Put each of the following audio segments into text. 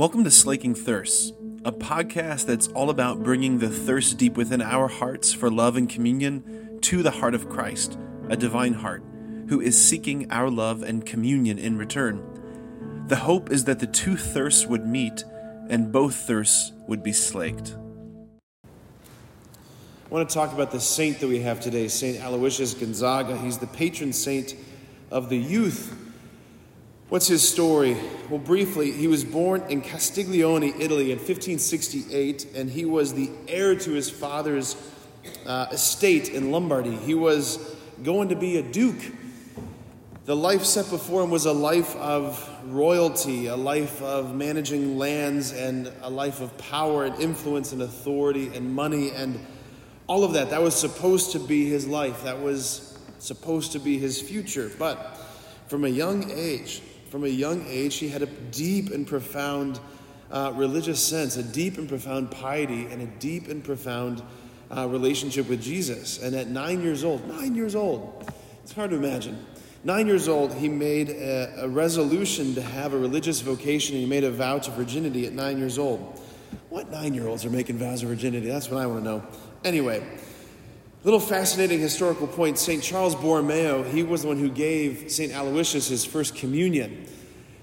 Welcome to Slaking Thirsts, a podcast that's all about bringing the thirst deep within our hearts for love and communion to the heart of Christ, a divine heart, who is seeking our love and communion in return. The hope is that the two thirsts would meet and both thirsts would be slaked. I want to talk about the saint that we have today, Saint Aloysius Gonzaga. He's the patron saint of the youth. What's his story? Well, briefly, he was born in Castiglione, Italy in 1568, and he was the heir to his father's uh, estate in Lombardy. He was going to be a duke. The life set before him was a life of royalty, a life of managing lands, and a life of power and influence and authority and money and all of that. That was supposed to be his life. That was supposed to be his future. But from a young age, from a young age, he had a deep and profound uh, religious sense, a deep and profound piety, and a deep and profound uh, relationship with Jesus. And at nine years old, nine years old, it's hard to imagine. Nine years old, he made a, a resolution to have a religious vocation, and he made a vow to virginity at nine years old. What nine year olds are making vows of virginity? That's what I want to know. Anyway, Little fascinating historical point St. Charles Borromeo, he was the one who gave St. Aloysius his first communion.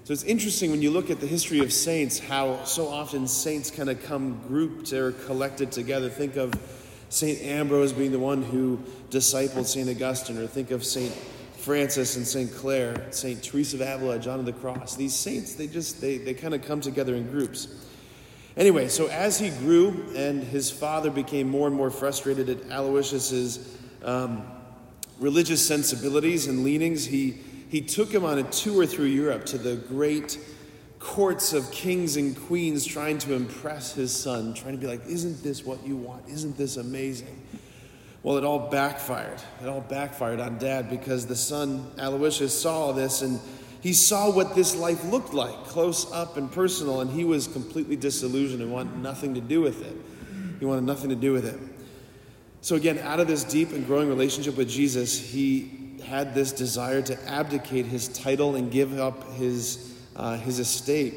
So it's interesting when you look at the history of saints, how so often saints kind of come grouped or collected together. Think of St. Ambrose being the one who discipled St. Augustine, or think of St. Francis and St. Clare, St. Teresa of Avila, John of the Cross. These saints, they just, they, they kind of come together in groups. Anyway, so as he grew and his father became more and more frustrated at Aloysius's um, religious sensibilities and leanings, he, he took him on a tour through Europe to the great courts of kings and queens trying to impress his son, trying to be like, Isn't this what you want? Isn't this amazing? Well, it all backfired. It all backfired on dad because the son, Aloysius, saw this and he saw what this life looked like, close up and personal, and he was completely disillusioned and wanted nothing to do with it. He wanted nothing to do with it. So, again, out of this deep and growing relationship with Jesus, he had this desire to abdicate his title and give up his, uh, his estate.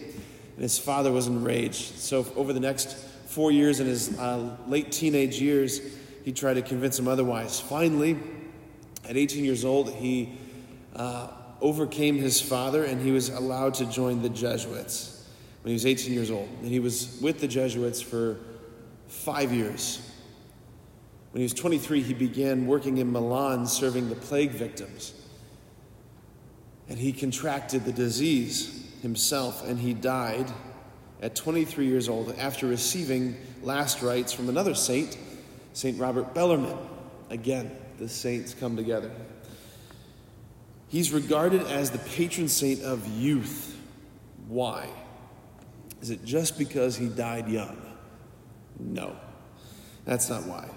And his father was enraged. So, over the next four years in his uh, late teenage years, he tried to convince him otherwise. Finally, at 18 years old, he uh, overcame his father and he was allowed to join the Jesuits when he was 18 years old. And he was with the Jesuits for five years. When he was 23, he began working in Milan serving the plague victims. And he contracted the disease himself and he died at 23 years old after receiving last rites from another saint, St. Robert Bellarmine. Again, the saints come together. He's regarded as the patron saint of youth. Why? Is it just because he died young? No, that's not why.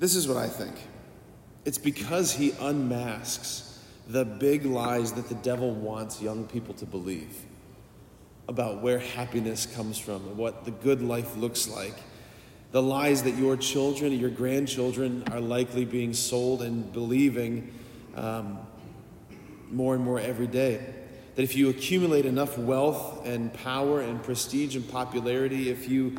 This is what I think it's because he unmasks the big lies that the devil wants young people to believe about where happiness comes from and what the good life looks like. The lies that your children, your grandchildren are likely being sold and believing um, more and more every day. That if you accumulate enough wealth and power and prestige and popularity, if you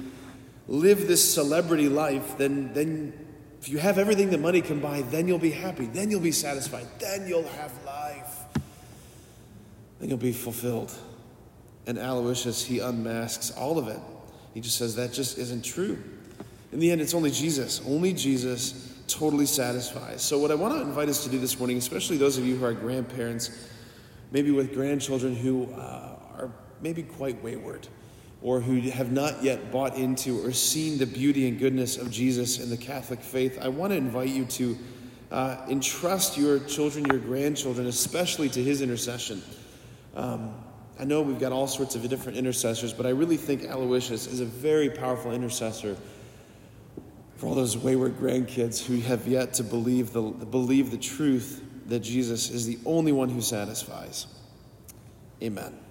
live this celebrity life, then, then if you have everything that money can buy, then you'll be happy, then you'll be satisfied, then you'll have life, then you'll be fulfilled. And Aloysius, he unmasks all of it. He just says that just isn't true. In the end, it's only Jesus. Only Jesus totally satisfies. So, what I want to invite us to do this morning, especially those of you who are grandparents, maybe with grandchildren who uh, are maybe quite wayward or who have not yet bought into or seen the beauty and goodness of Jesus in the Catholic faith, I want to invite you to uh, entrust your children, your grandchildren, especially to his intercession. Um, I know we've got all sorts of different intercessors, but I really think Aloysius is a very powerful intercessor for all those wayward grandkids who have yet to believe the, believe the truth that Jesus is the only one who satisfies. Amen.